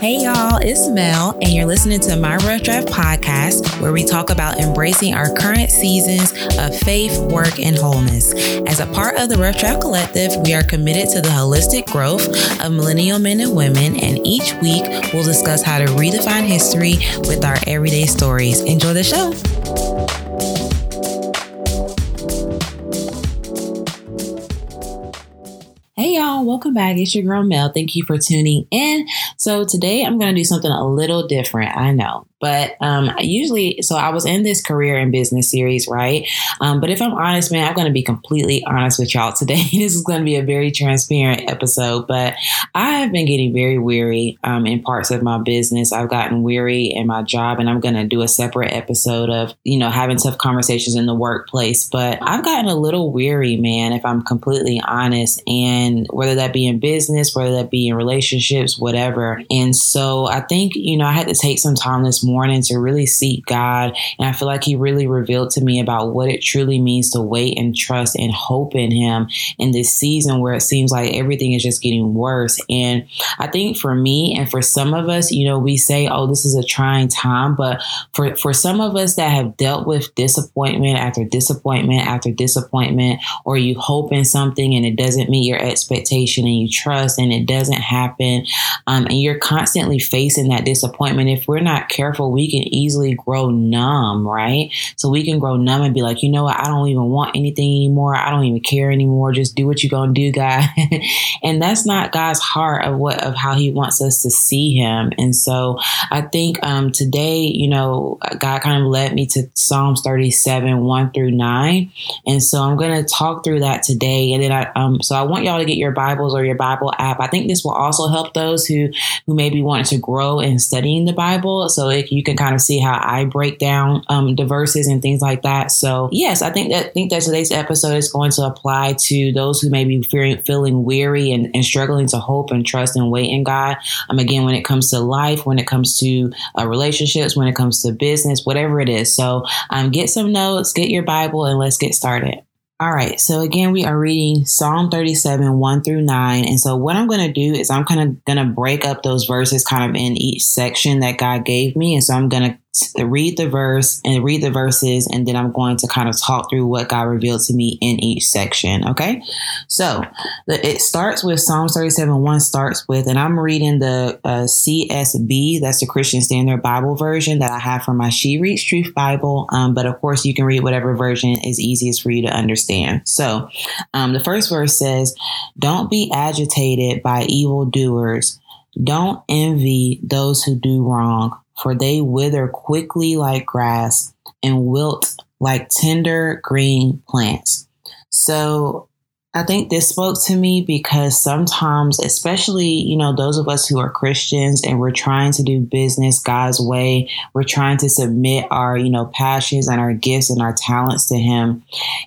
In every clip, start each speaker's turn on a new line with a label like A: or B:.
A: Hey y'all, it's Mel, and you're listening to my Rough Draft podcast, where we talk about embracing our current seasons of faith, work, and wholeness. As a part of the Rough Draft Collective, we are committed to the holistic growth of millennial men and women, and each week we'll discuss how to redefine history with our everyday stories. Enjoy the show. Y'all, welcome back. It's your girl Mel. Thank you for tuning in. So today I'm going to do something a little different. I know, but um, usually, so I was in this career and business series, right? Um, but if I'm honest, man, I'm going to be completely honest with y'all today. this is going to be a very transparent episode, but I have been getting very weary um, in parts of my business. I've gotten weary in my job, and I'm going to do a separate episode of, you know, having tough conversations in the workplace. But I've gotten a little weary, man, if I'm completely honest. And whether that be in business, whether that be in relationships, whatever. And so I think, you know, I had to take some time this morning to really seek God. And I feel like He really revealed to me about what it truly means to wait and trust and hope in Him in this season where it seems like everything is just getting worse. And I think for me and for some of us, you know, we say, oh, this is a trying time. But for, for some of us that have dealt with disappointment after disappointment after disappointment, or you hope in something and it doesn't meet your expectation and you trust and it doesn't happen, um, and you're constantly facing that disappointment, if we're not careful, careful, we can easily grow numb, right? So we can grow numb and be like, you know what? I don't even want anything anymore. I don't even care anymore. Just do what you're going to do, God. and that's not God's heart of what, of how he wants us to see him. And so I think um, today, you know, God kind of led me to Psalms 37, 1 through 9. And so I'm going to talk through that today. And then I, um, so I want y'all to get your Bibles or your Bible app. I think this will also help those who, who maybe want to grow in studying the Bible. So it you can kind of see how I break down um, the verses and things like that. So yes, I think that I think that today's episode is going to apply to those who may be fearing, feeling weary and, and, struggling to hope and trust and wait in God. Um, again, when it comes to life, when it comes to uh, relationships, when it comes to business, whatever it is. So um, get some notes, get your Bible, and let's get started. All right, so again, we are reading Psalm 37, 1 through 9. And so, what I'm going to do is I'm kind of going to break up those verses kind of in each section that God gave me. And so, I'm going to read the verse and read the verses, and then I'm going to kind of talk through what God revealed to me in each section. Okay. So it starts with Psalm 37 1 starts with, and I'm reading the uh, CSB, that's the Christian Standard Bible version that I have for my She Reads Truth Bible. Um, but of course, you can read whatever version is easiest for you to understand. So um, the first verse says, Don't be agitated by evildoers. Don't envy those who do wrong for they wither quickly like grass and wilt like tender green plants. So I think this spoke to me because sometimes, especially, you know, those of us who are Christians and we're trying to do business God's way, we're trying to submit our, you know, passions and our gifts and our talents to Him.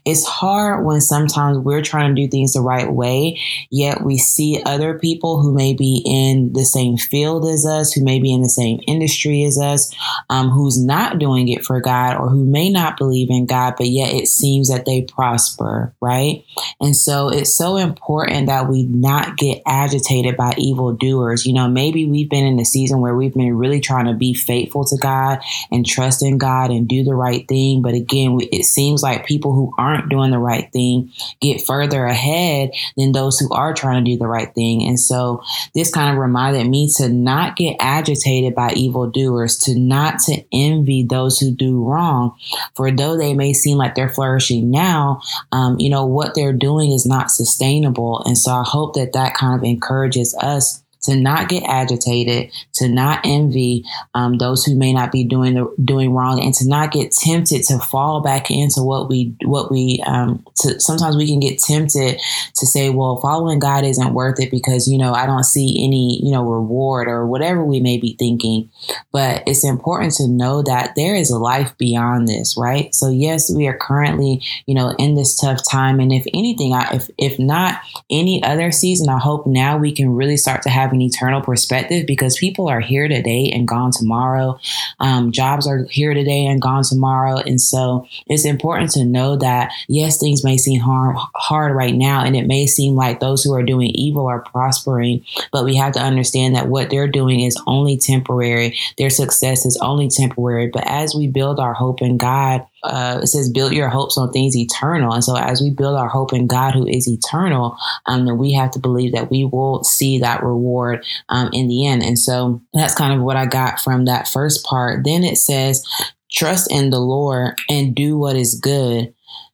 A: It's hard when sometimes we're trying to do things the right way, yet we see other people who may be in the same field as us, who may be in the same industry as us, um, who's not doing it for God or who may not believe in God, but yet it seems that they prosper, right? And so, so it's so important that we not get agitated by evil doers. You know, maybe we've been in a season where we've been really trying to be faithful to God and trust in God and do the right thing. But again, it seems like people who aren't doing the right thing get further ahead than those who are trying to do the right thing. And so this kind of reminded me to not get agitated by evil doers, to not to envy those who do wrong. For though they may seem like they're flourishing now, um, you know, what they're doing is not sustainable. And so I hope that that kind of encourages us to not get agitated, to not envy um, those who may not be doing the, doing wrong, and to not get tempted to fall back into what we what we. Um, to, sometimes we can get tempted to say, "Well, following God isn't worth it because you know I don't see any you know reward or whatever we may be thinking." But it's important to know that there is a life beyond this, right? So yes, we are currently you know in this tough time, and if anything, I, if if not any other season, I hope now we can really start to have have an eternal perspective because people are here today and gone tomorrow. Um, jobs are here today and gone tomorrow. And so it's important to know that, yes, things may seem hard, hard right now, and it may seem like those who are doing evil are prospering, but we have to understand that what they're doing is only temporary. Their success is only temporary. But as we build our hope in God, uh, it says build your hopes on things eternal. And so as we build our hope in god who is eternal um, then we have to believe that we will see that reward um, in the end. And so that's kind of what i got from that first part. Then it says trust in the lord and do what is good.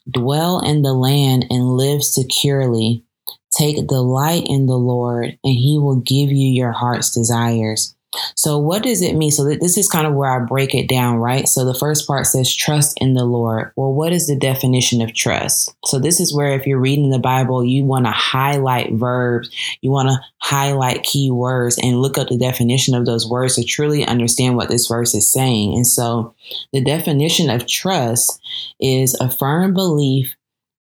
A: Dwell in the land and live securely. Take delight in the lord and he will give you your heart's desires so, what does it mean? So, this is kind of where I break it down, right? So, the first part says trust in the Lord. Well, what is the definition of trust? So, this is where if you're reading the Bible, you want to highlight verbs, you want to highlight key words and look up the definition of those words to truly understand what this verse is saying. And so, the definition of trust is a firm belief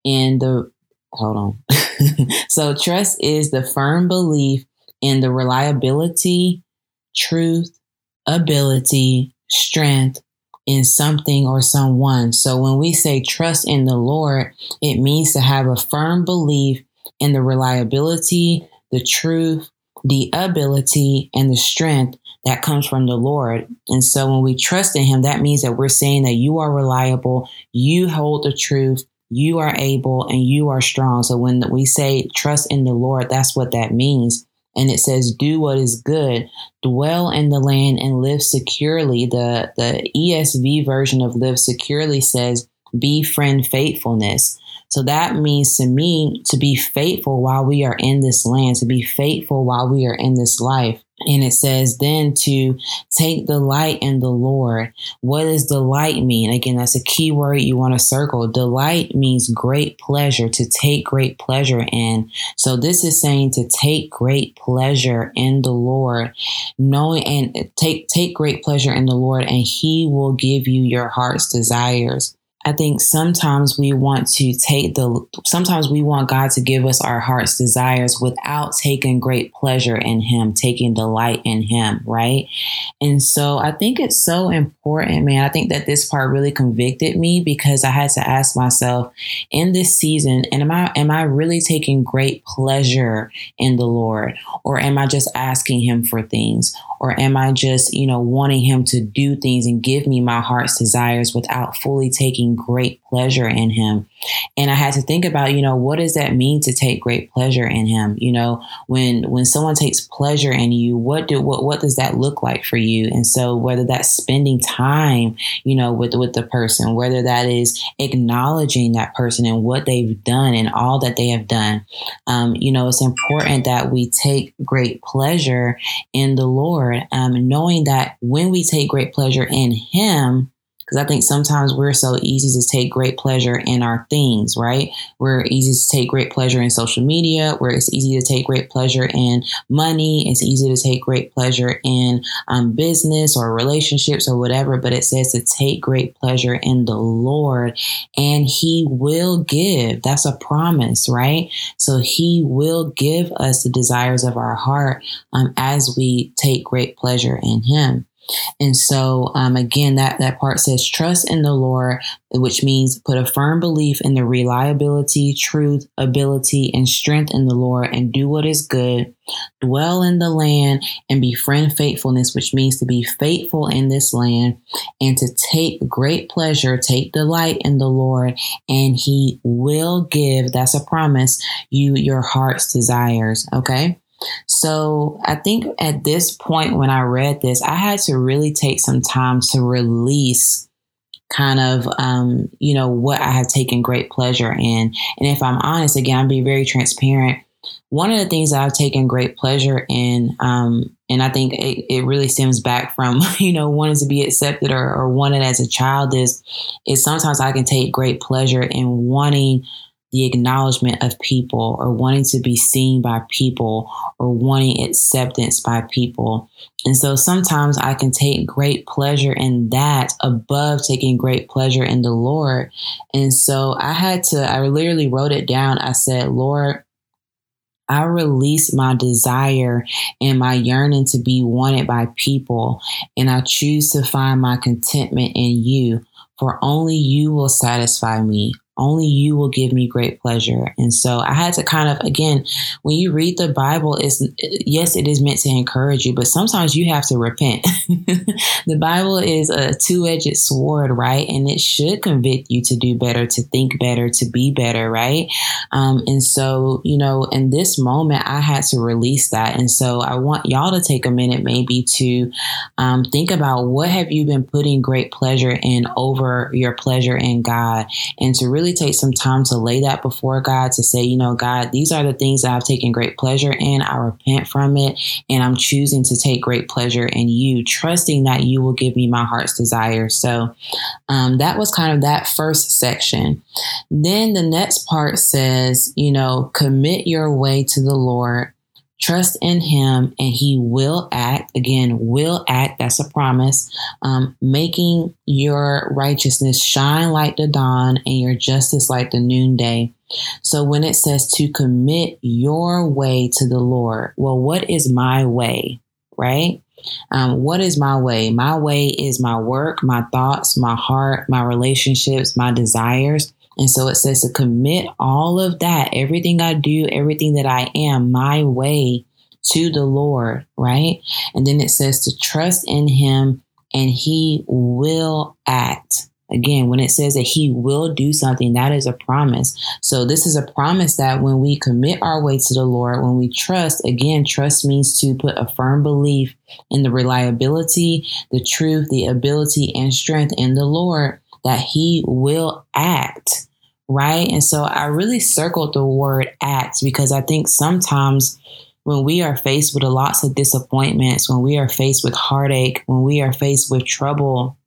A: in the hold on. so, trust is the firm belief in the reliability truth, ability, strength in something or someone. So when we say trust in the Lord, it means to have a firm belief in the reliability, the truth, the ability, and the strength that comes from the Lord. And so when we trust in Him, that means that we're saying that you are reliable, you hold the truth, you are able, and you are strong. So when we say trust in the Lord, that's what that means and it says do what is good. Dwell in the land and live securely. The the esv version of live securely says befriend faithfulness. So that means to me to be faithful while we are in this land to be faithful while we are in this life and it says then to take delight in the Lord. What does delight mean? Again, that's a key word you want to circle. Delight means great pleasure, to take great pleasure in. So this is saying to take great pleasure in the Lord, knowing and take take great pleasure in the Lord, and He will give you your heart's desires. I think sometimes we want to take the, sometimes we want God to give us our heart's desires without taking great pleasure in Him, taking delight in Him, right? And so I think it's so important, man. I think that this part really convicted me because I had to ask myself in this season, and am I, am I really taking great pleasure in the Lord? Or am I just asking Him for things? Or am I just, you know, wanting Him to do things and give me my heart's desires without fully taking great pleasure in him. And I had to think about, you know, what does that mean to take great pleasure in him? You know, when when someone takes pleasure in you, what do what what does that look like for you? And so whether that's spending time, you know, with with the person, whether that is acknowledging that person and what they've done and all that they have done, um, you know, it's important that we take great pleasure in the Lord, um, knowing that when we take great pleasure in Him, because I think sometimes we're so easy to take great pleasure in our things, right? We're easy to take great pleasure in social media, where it's easy to take great pleasure in money. It's easy to take great pleasure in um, business or relationships or whatever. But it says to take great pleasure in the Lord and He will give. That's a promise, right? So He will give us the desires of our heart um, as we take great pleasure in Him. And so, um, again, that, that part says trust in the Lord, which means put a firm belief in the reliability, truth, ability, and strength in the Lord and do what is good. Dwell in the land and befriend faithfulness, which means to be faithful in this land and to take great pleasure, take delight in the Lord, and He will give, that's a promise, you your heart's desires. Okay. So I think at this point when I read this, I had to really take some time to release kind of um, you know what I have taken great pleasure in. And if I'm honest, again, I'll be very transparent. One of the things that I've taken great pleasure in, um, and I think it, it, really stems back from you know wanting to be accepted or, or wanting as a child is is sometimes I can take great pleasure in wanting the acknowledgement of people or wanting to be seen by people or wanting acceptance by people. And so sometimes I can take great pleasure in that above taking great pleasure in the Lord. And so I had to, I literally wrote it down. I said, Lord, I release my desire and my yearning to be wanted by people, and I choose to find my contentment in you, for only you will satisfy me. Only you will give me great pleasure. And so I had to kind of, again, when you read the Bible, it's yes, it is meant to encourage you, but sometimes you have to repent. the Bible is a two edged sword, right? And it should convict you to do better, to think better, to be better, right? Um, and so, you know, in this moment, I had to release that. And so I want y'all to take a minute maybe to um, think about what have you been putting great pleasure in over your pleasure in God and to really really take some time to lay that before God to say, you know, God, these are the things that I've taken great pleasure in. I repent from it and I'm choosing to take great pleasure in you, trusting that you will give me my heart's desire. So um, that was kind of that first section. Then the next part says, you know, commit your way to the Lord Trust in him and he will act. Again, will act. That's a promise. Um, making your righteousness shine like the dawn and your justice like the noonday. So when it says to commit your way to the Lord, well, what is my way? Right? Um, what is my way? My way is my work, my thoughts, my heart, my relationships, my desires. And so it says to commit all of that, everything I do, everything that I am, my way to the Lord, right? And then it says to trust in Him and He will act. Again, when it says that He will do something, that is a promise. So, this is a promise that when we commit our way to the Lord, when we trust, again, trust means to put a firm belief in the reliability, the truth, the ability, and strength in the Lord that he will act, right? And so I really circled the word act because I think sometimes when we are faced with lots of disappointments, when we are faced with heartache, when we are faced with trouble,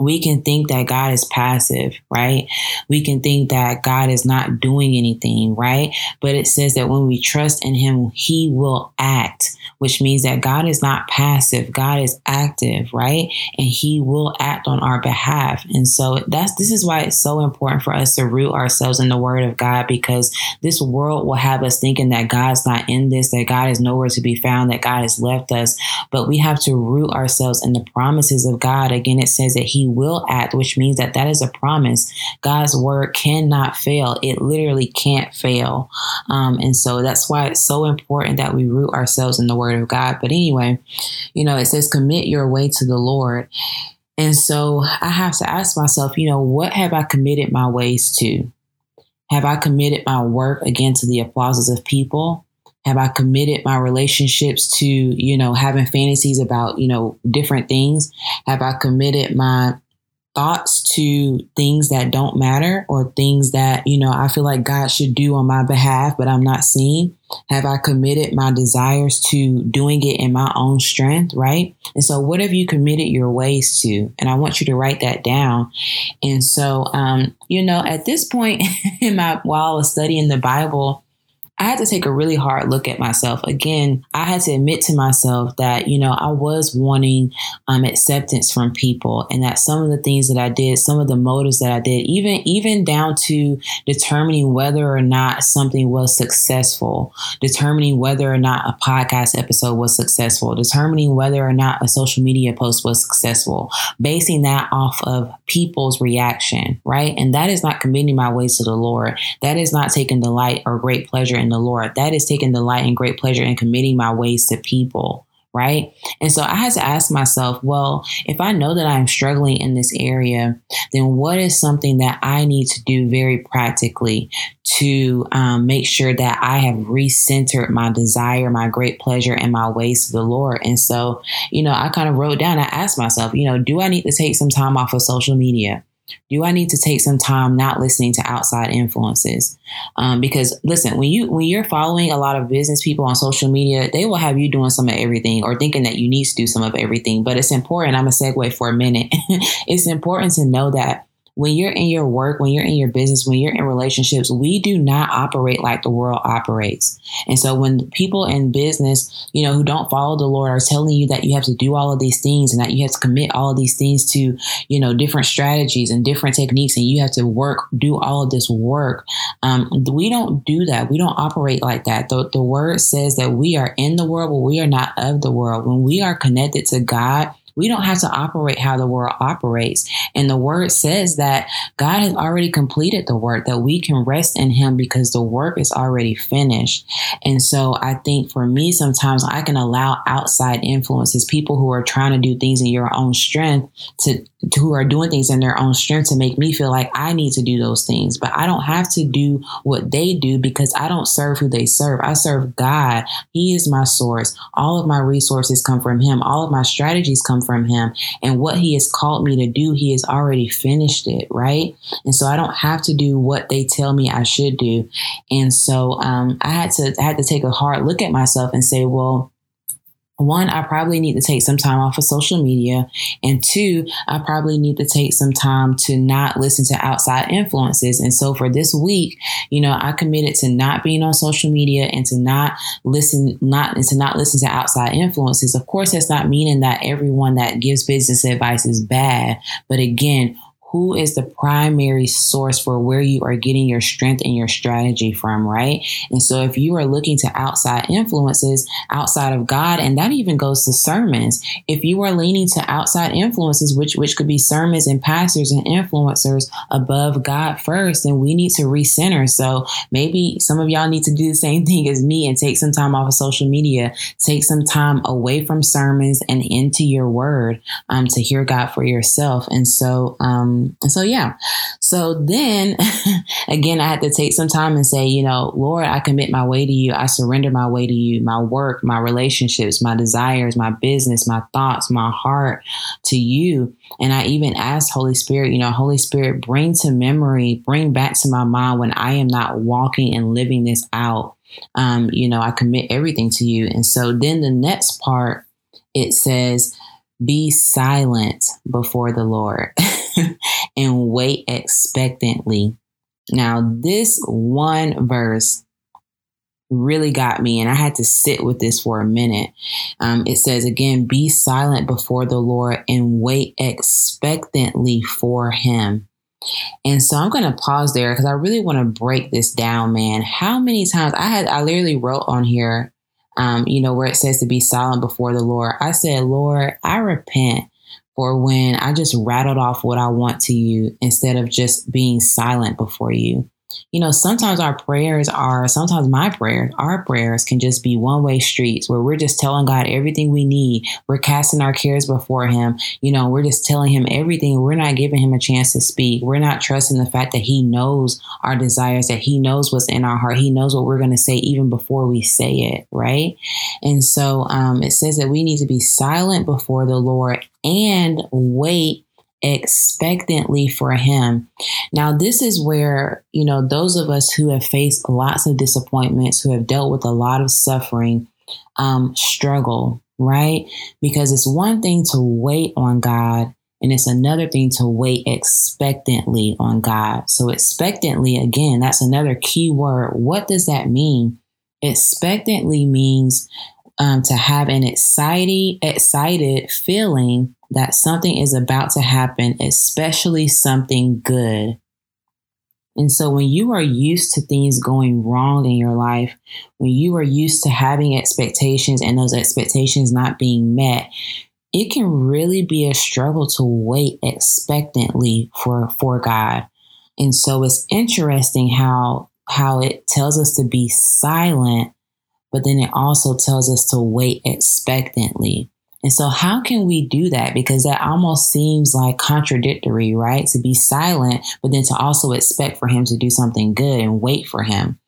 A: we can think that God is passive, right? We can think that God is not doing anything, right? But it says that when we trust in Him, He will act, which means that God is not passive. God is active, right? And He will act on our behalf. And so that's this is why it's so important for us to root ourselves in the Word of God because this world will have us thinking that God's not in this, that God is nowhere to be found, that God has left us. But we have to root ourselves in the promises of God. Again, it says that He will act, which means that that is a promise. God's word cannot fail. It literally can't fail. Um, and so that's why it's so important that we root ourselves in the word of God. But anyway, you know, it says commit your way to the Lord. And so I have to ask myself, you know, what have I committed my ways to? Have I committed my work again to the applauses of people? Have I committed my relationships to, you know, having fantasies about, you know, different things? Have I committed my thoughts to things that don't matter or things that, you know, I feel like God should do on my behalf, but I'm not seeing? Have I committed my desires to doing it in my own strength, right? And so, what have you committed your ways to? And I want you to write that down. And so, um, you know, at this point in my, while I was studying the Bible, I had to take a really hard look at myself. Again, I had to admit to myself that, you know, I was wanting um, acceptance from people and that some of the things that I did, some of the motives that I did, even, even down to determining whether or not something was successful, determining whether or not a podcast episode was successful, determining whether or not a social media post was successful, basing that off of people's reaction, right? And that is not committing my ways to the Lord. That is not taking delight or great pleasure in the Lord. That is taking delight and great pleasure in committing my ways to people. Right. And so I had to ask myself, well, if I know that I'm struggling in this area, then what is something that I need to do very practically to um, make sure that I have recentered my desire, my great pleasure, and my ways to the Lord? And so, you know, I kind of wrote down, I asked myself, you know, do I need to take some time off of social media? Do I need to take some time not listening to outside influences? Um, because listen, when you when you're following a lot of business people on social media, they will have you doing some of everything or thinking that you need to do some of everything. But it's important. I'm a segue for a minute. it's important to know that when you're in your work, when you're in your business, when you're in relationships, we do not operate like the world operates. And so when people in business, you know, who don't follow the Lord are telling you that you have to do all of these things and that you have to commit all of these things to, you know, different strategies and different techniques and you have to work, do all of this work. Um, we don't do that. We don't operate like that. The, the word says that we are in the world, but we are not of the world. When we are connected to God, we don't have to operate how the world operates. And the word says that God has already completed the work, that we can rest in Him because the work is already finished. And so I think for me, sometimes I can allow outside influences, people who are trying to do things in your own strength to who are doing things in their own strength to make me feel like I need to do those things. But I don't have to do what they do because I don't serve who they serve. I serve God. He is my source. All of my resources come from Him. All of my strategies come from Him. And what He has called me to do, He has already finished it, right? And so I don't have to do what they tell me I should do. And so um, I had to I had to take a hard look at myself and say, well, one, I probably need to take some time off of social media. And two, I probably need to take some time to not listen to outside influences. And so for this week, you know, I committed to not being on social media and to not listen, not, and to not listen to outside influences. Of course, that's not meaning that everyone that gives business advice is bad. But again, who is the primary source for where you are getting your strength and your strategy from, right? And so if you are looking to outside influences outside of God, and that even goes to sermons, if you are leaning to outside influences, which which could be sermons and pastors and influencers above God first, then we need to recenter. So maybe some of y'all need to do the same thing as me and take some time off of social media, take some time away from sermons and into your word um, to hear God for yourself. And so um, so yeah. So then again, I had to take some time and say, you know, Lord, I commit my way to you. I surrender my way to you, my work, my relationships, my desires, my business, my thoughts, my heart to you. And I even asked Holy Spirit, you know, Holy Spirit, bring to memory, bring back to my mind when I am not walking and living this out. Um, you know, I commit everything to you. And so then the next part, it says, be silent before the Lord. and wait expectantly. Now, this one verse really got me, and I had to sit with this for a minute. Um, it says again, be silent before the Lord and wait expectantly for Him. And so I'm going to pause there because I really want to break this down, man. How many times I had, I literally wrote on here, um, you know, where it says to be silent before the Lord. I said, Lord, I repent for when I just rattled off what I want to you instead of just being silent before you you know, sometimes our prayers are, sometimes my prayers, our prayers can just be one way streets where we're just telling God everything we need. We're casting our cares before Him. You know, we're just telling Him everything. We're not giving Him a chance to speak. We're not trusting the fact that He knows our desires, that He knows what's in our heart. He knows what we're going to say even before we say it, right? And so um, it says that we need to be silent before the Lord and wait expectantly for him. Now, this is where, you know, those of us who have faced lots of disappointments, who have dealt with a lot of suffering, um, struggle, right? Because it's one thing to wait on God. And it's another thing to wait expectantly on God. So, expectantly, again, that's another key word. What does that mean? Expectantly means um, to have an excited, excited feeling that something is about to happen, especially something good. And so when you are used to things going wrong in your life, when you are used to having expectations and those expectations not being met, it can really be a struggle to wait expectantly for for God. And so it's interesting how how it tells us to be silent, but then it also tells us to wait expectantly. And so, how can we do that? Because that almost seems like contradictory, right? To be silent, but then to also expect for him to do something good and wait for him.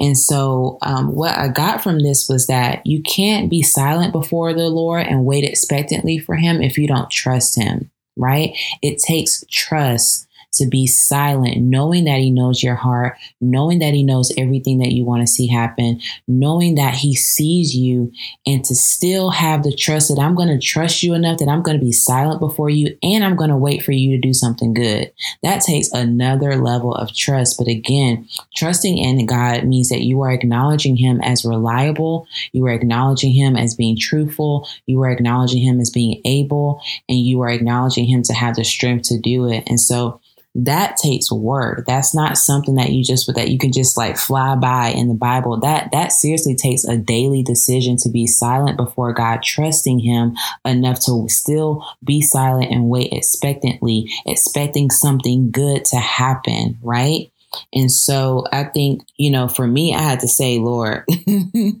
A: And so, um, what I got from this was that you can't be silent before the Lord and wait expectantly for him if you don't trust him, right? It takes trust to be silent, knowing that He knows your heart, knowing that He knows everything that you want to see happen, knowing that He sees you, and to still have the trust that I'm going to trust you enough that I'm going to be silent before you and I'm going to wait for you to do something good. That takes another level of trust. But again, trusting in God means that you are acknowledging Him as reliable, you are acknowledging Him as being truthful, you are acknowledging Him as being able, and you are acknowledging Him to have the strength to do it. And so, that takes work. That's not something that you just that you can just like fly by in the Bible. That that seriously takes a daily decision to be silent before God, trusting him enough to still be silent and wait expectantly, expecting something good to happen, right? And so I think, you know, for me, I had to say, Lord,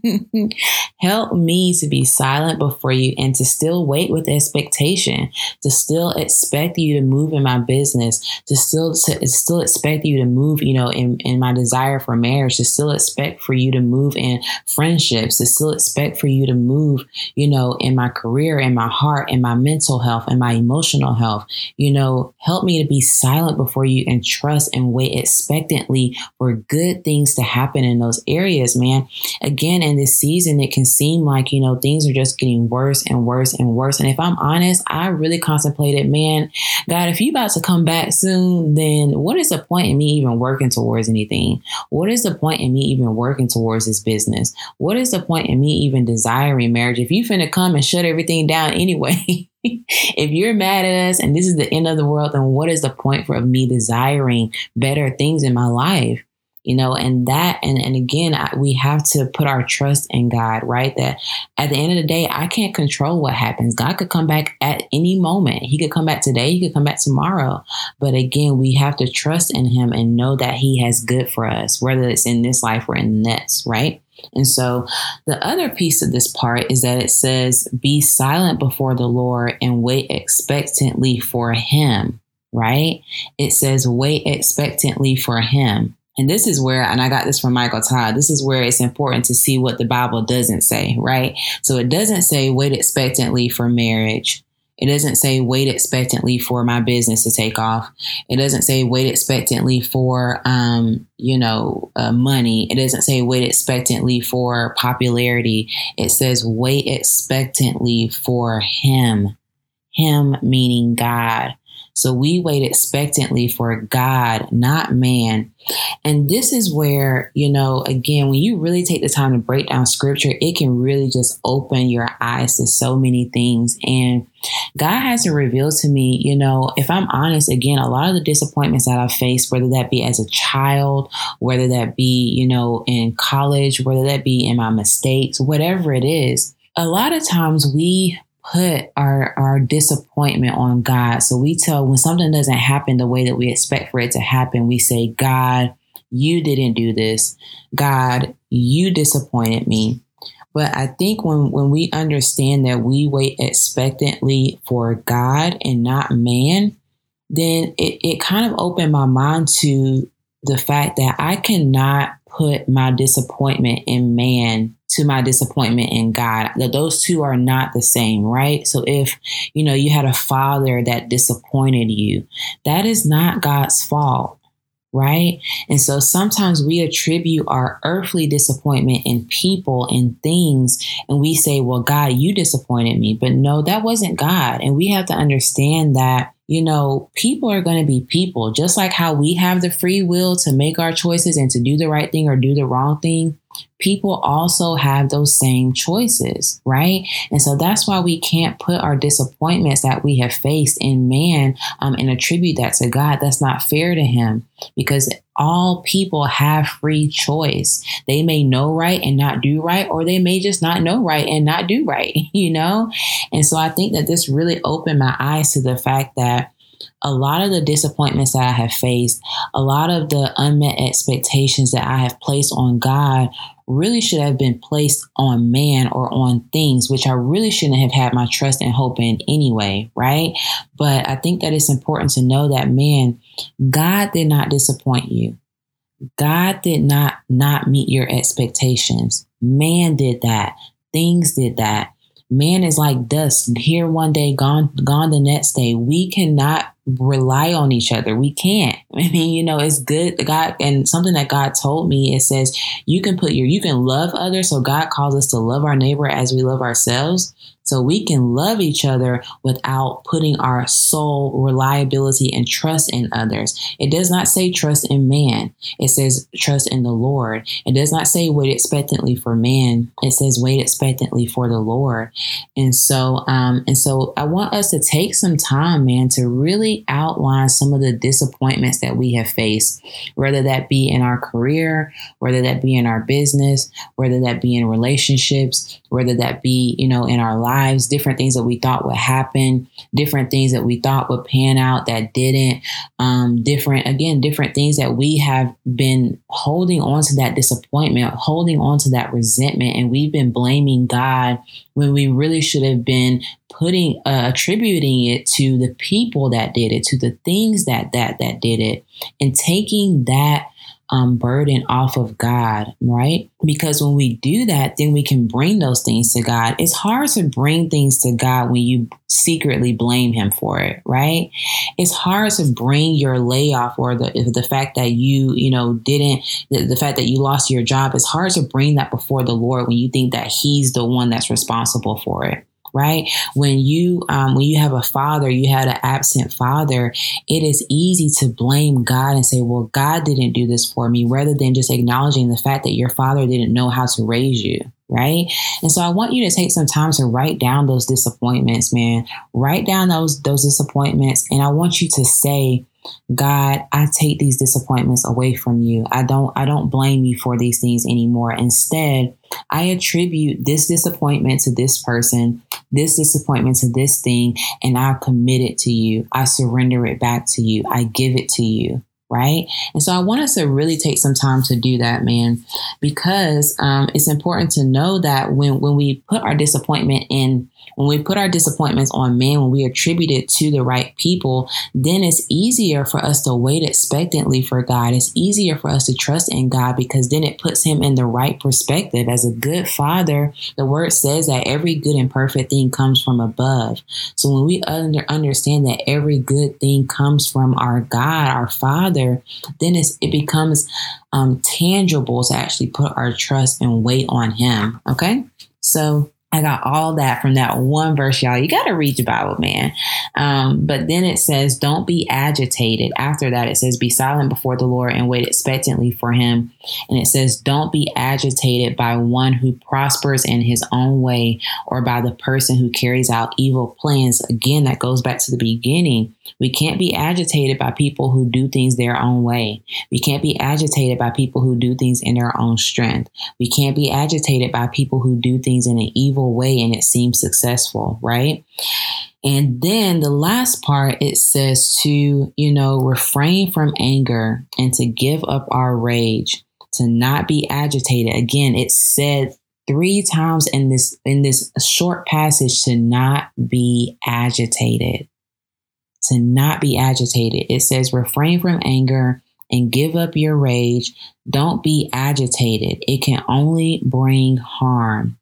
A: help me to be silent before you and to still wait with expectation, to still expect you to move in my business, to still to still expect you to move, you know, in, in my desire for marriage, to still expect for you to move in friendships, to still expect for you to move, you know, in my career, in my heart, in my mental health, in my emotional health. You know, help me to be silent before you and trust and wait, expect expectantly for good things to happen in those areas, man. Again, in this season, it can seem like, you know, things are just getting worse and worse and worse. And if I'm honest, I really contemplated, man, God, if you about to come back soon, then what is the point in me even working towards anything? What is the point in me even working towards this business? What is the point in me even desiring marriage? If you finna come and shut everything down anyway, if you're mad at us and this is the end of the world, then what is the point for me desiring better things in my life? You know, and that, and, and again, I, we have to put our trust in God, right? That at the end of the day, I can't control what happens. God could come back at any moment. He could come back today. He could come back tomorrow. But again, we have to trust in Him and know that He has good for us, whether it's in this life or in the next, right? And so the other piece of this part is that it says, Be silent before the Lord and wait expectantly for him, right? It says, Wait expectantly for him. And this is where, and I got this from Michael Todd, this is where it's important to see what the Bible doesn't say, right? So it doesn't say wait expectantly for marriage. It doesn't say wait expectantly for my business to take off. It doesn't say wait expectantly for, um, you know, uh, money. It doesn't say wait expectantly for popularity. It says wait expectantly for Him. Him meaning God. So we wait expectantly for God, not man. And this is where, you know, again, when you really take the time to break down scripture, it can really just open your eyes to so many things. And God has to reveal to me, you know, if I'm honest, again, a lot of the disappointments that I've faced, whether that be as a child, whether that be, you know, in college, whether that be in my mistakes, whatever it is, a lot of times we put our our disappointment on God. So we tell when something doesn't happen the way that we expect for it to happen, we say, God, you didn't do this. God, you disappointed me. But I think when, when we understand that we wait expectantly for God and not man, then it, it kind of opened my mind to the fact that I cannot put my disappointment in man to my disappointment in God. Those two are not the same, right? So if, you know, you had a father that disappointed you, that is not God's fault. Right. And so sometimes we attribute our earthly disappointment in people and things, and we say, Well, God, you disappointed me. But no, that wasn't God. And we have to understand that you know, people are going to be people, just like how we have the free will to make our choices and to do the right thing or do the wrong thing. People also have those same choices, right? And so that's why we can't put our disappointments that we have faced in man um, and attribute that to God. That's not fair to Him because all people have free choice. They may know right and not do right, or they may just not know right and not do right, you know? And so I think that this really opened my eyes to the fact that a lot of the disappointments that I have faced, a lot of the unmet expectations that I have placed on God really should have been placed on man or on things, which I really shouldn't have had my trust and hope in anyway, right? But I think that it's important to know that, man, God did not disappoint you. God did not not meet your expectations. Man did that. Things did that. Man is like dust, here one day, gone gone the next day. We cannot rely on each other. We can't. I mean, you know, it's good. God and something that God told me, it says you can put your you can love others. So God calls us to love our neighbor as we love ourselves. So we can love each other without putting our sole reliability and trust in others. It does not say trust in man. It says trust in the Lord. It does not say wait expectantly for man. It says wait expectantly for the Lord. And so, um, and so I want us to take some time, man, to really outline some of the disappointments that we have faced, whether that be in our career, whether that be in our business, whether that be in relationships, whether that be, you know, in our lives lives, different things that we thought would happen, different things that we thought would pan out that didn't, um, different, again, different things that we have been holding on to that disappointment, holding on to that resentment, and we've been blaming God when we really should have been putting uh, attributing it to the people that did it to the things that that that did it. And taking that um, burden off of God, right? Because when we do that, then we can bring those things to God. It's hard to bring things to God when you secretly blame Him for it, right? It's hard to bring your layoff or the the fact that you you know didn't the, the fact that you lost your job. It's hard to bring that before the Lord when you think that He's the one that's responsible for it right when you um, when you have a father you had an absent father it is easy to blame god and say well god didn't do this for me rather than just acknowledging the fact that your father didn't know how to raise you right and so i want you to take some time to write down those disappointments man write down those those disappointments and i want you to say God, I take these disappointments away from you. I don't I don't blame you for these things anymore. Instead, I attribute this disappointment to this person, this disappointment to this thing, and I commit it to you. I surrender it back to you. I give it to you right? And so I want us to really take some time to do that, man, because um, it's important to know that when when we put our disappointment in when we put our disappointments on men, when we attribute it to the right people, then it's easier for us to wait expectantly for God. It's easier for us to trust in God because then it puts him in the right perspective. As a good father, the word says that every good and perfect thing comes from above. So when we under, understand that every good thing comes from our God, our Father, then it becomes um, tangible to actually put our trust and wait on Him. Okay. So I got all that from that one verse, y'all. You got to read your Bible, man. Um, but then it says, don't be agitated. After that, it says, be silent before the Lord and wait expectantly for him. And it says, don't be agitated by one who prospers in his own way or by the person who carries out evil plans. Again, that goes back to the beginning. We can't be agitated by people who do things their own way. We can't be agitated by people who do things in their own strength. We can't be agitated by people who do things in an evil way and it seems successful, right? And then the last part, it says to, you know, refrain from anger and to give up our rage, to not be agitated. Again, it said three times in this in this short passage to not be agitated to not be agitated. It says, refrain from anger and give up your rage. Don't be agitated. It can only bring harm.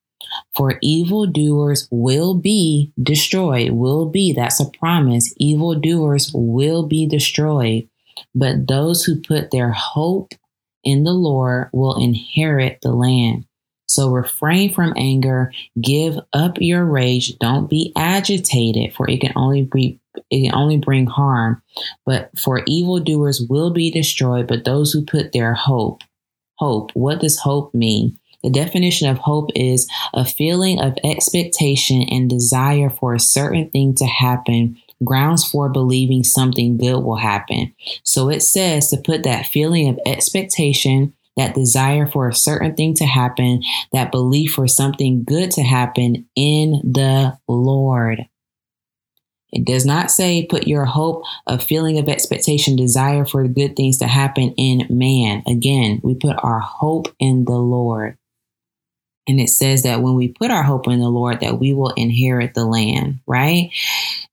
A: For evildoers will be destroyed, will be, that's a promise. Evildoers will be destroyed. But those who put their hope in the Lord will inherit the land. So refrain from anger, give up your rage, don't be agitated, for it can only be it can only bring harm. But for evildoers will be destroyed, but those who put their hope, hope, what does hope mean? The definition of hope is a feeling of expectation and desire for a certain thing to happen, grounds for believing something good will happen. So it says to put that feeling of expectation, that desire for a certain thing to happen, that belief for something good to happen in the Lord. It does not say put your hope, a feeling of expectation, desire for good things to happen in man. Again, we put our hope in the Lord. And it says that when we put our hope in the Lord, that we will inherit the land, right?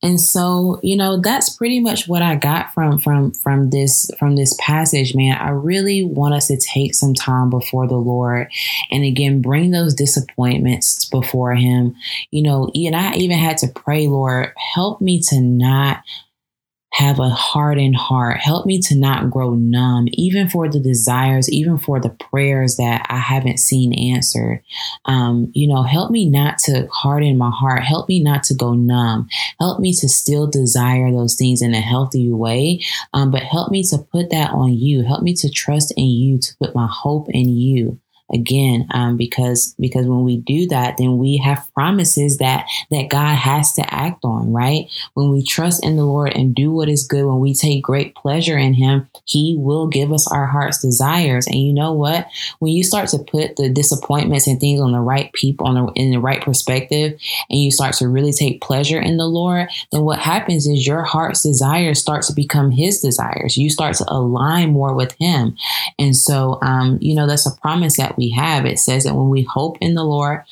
A: And so, you know, that's pretty much what I got from from from this from this passage, man. I really want us to take some time before the Lord and again bring those disappointments before him. You know, and I even had to pray, Lord, help me to not have a hardened heart. Help me to not grow numb, even for the desires, even for the prayers that I haven't seen answered. Um, you know, help me not to harden my heart. Help me not to go numb. Help me to still desire those things in a healthy way. Um, but help me to put that on you. Help me to trust in you, to put my hope in you again um, because because when we do that then we have promises that that god has to act on right? When we trust in the lord and do what is good when we take great pleasure in him he will give us our heart's desires. And you know what? When you start to put the disappointments and things on the right people on the, in the right perspective and you start to really take pleasure in the lord then what happens is your heart's desires start to become his desires. You start to align more with him. And so um, you know that's a promise that we have. It says that when we hope in the Lord,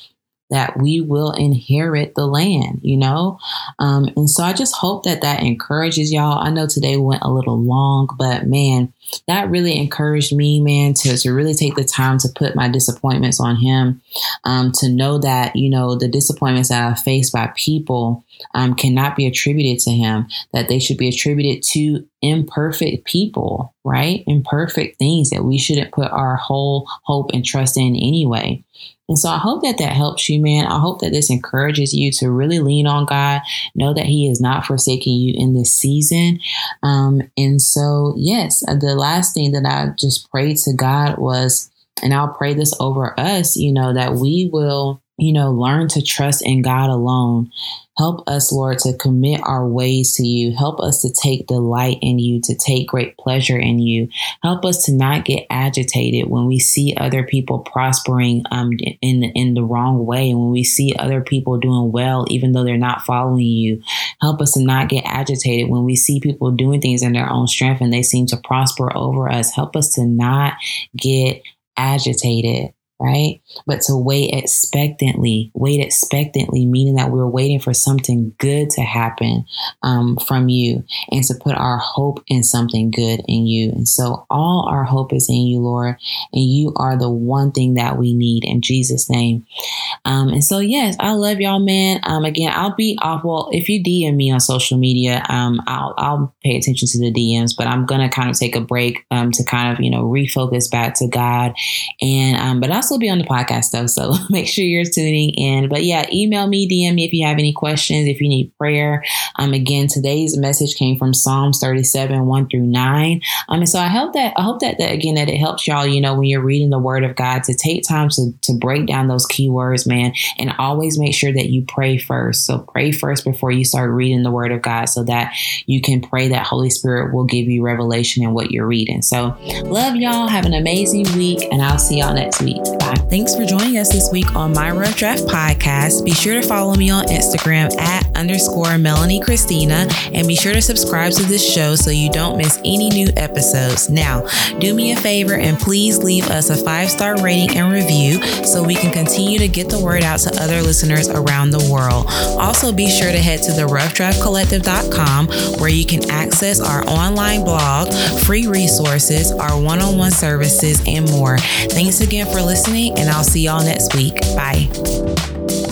A: that we will inherit the land, you know? Um, and so I just hope that that encourages y'all. I know today went a little long, but man, that really encouraged me, man, to, to really take the time to put my disappointments on him, um, to know that, you know, the disappointments that I faced by people um, cannot be attributed to him, that they should be attributed to imperfect people, right? Imperfect things that we shouldn't put our whole hope and trust in anyway. And so I hope that that helps you, man. I hope that this encourages you to really lean on God, know that He is not forsaking you in this season. Um, and so, yes, the last thing that I just prayed to God was, and I'll pray this over us, you know, that we will you know, learn to trust in God alone. Help us, Lord, to commit our ways to you. Help us to take delight in you, to take great pleasure in you. Help us to not get agitated when we see other people prospering um, in in the wrong way. When we see other people doing well, even though they're not following you. Help us to not get agitated when we see people doing things in their own strength and they seem to prosper over us. Help us to not get agitated right? But to wait expectantly, wait expectantly, meaning that we're waiting for something good to happen um, from you and to put our hope in something good in you. And so all our hope is in you, Lord, and you are the one thing that we need in Jesus' name. Um, and so, yes, I love y'all, man. Um, again, I'll be off. Well, if you DM me on social media, um, I'll, I'll pay attention to the DMs, but I'm going to kind of take a break um, to kind of, you know, refocus back to God. And, um, but also be on the podcast though, so make sure you're tuning in. But yeah, email me, DM me if you have any questions, if you need prayer. Um, again, today's message came from Psalms 37, 1 through 9. Um, and so I hope that I hope that, that again that it helps y'all, you know, when you're reading the word of God to take time to to break down those keywords, man, and always make sure that you pray first. So pray first before you start reading the word of God so that you can pray that Holy Spirit will give you revelation in what you're reading. So love y'all. Have an amazing week, and I'll see y'all next week. Thanks for joining us this week on My Rough Draft Podcast. Be sure to follow me on Instagram at underscore Melanie Christina and be sure to subscribe to this show so you don't miss any new episodes. Now, do me a favor and please leave us a five star rating and review so we can continue to get the word out to other listeners around the world. Also, be sure to head to the roughdraftcollective.com where you can access our online blog, free resources, our one on one services, and more. Thanks again for listening and I'll see y'all next week. Bye.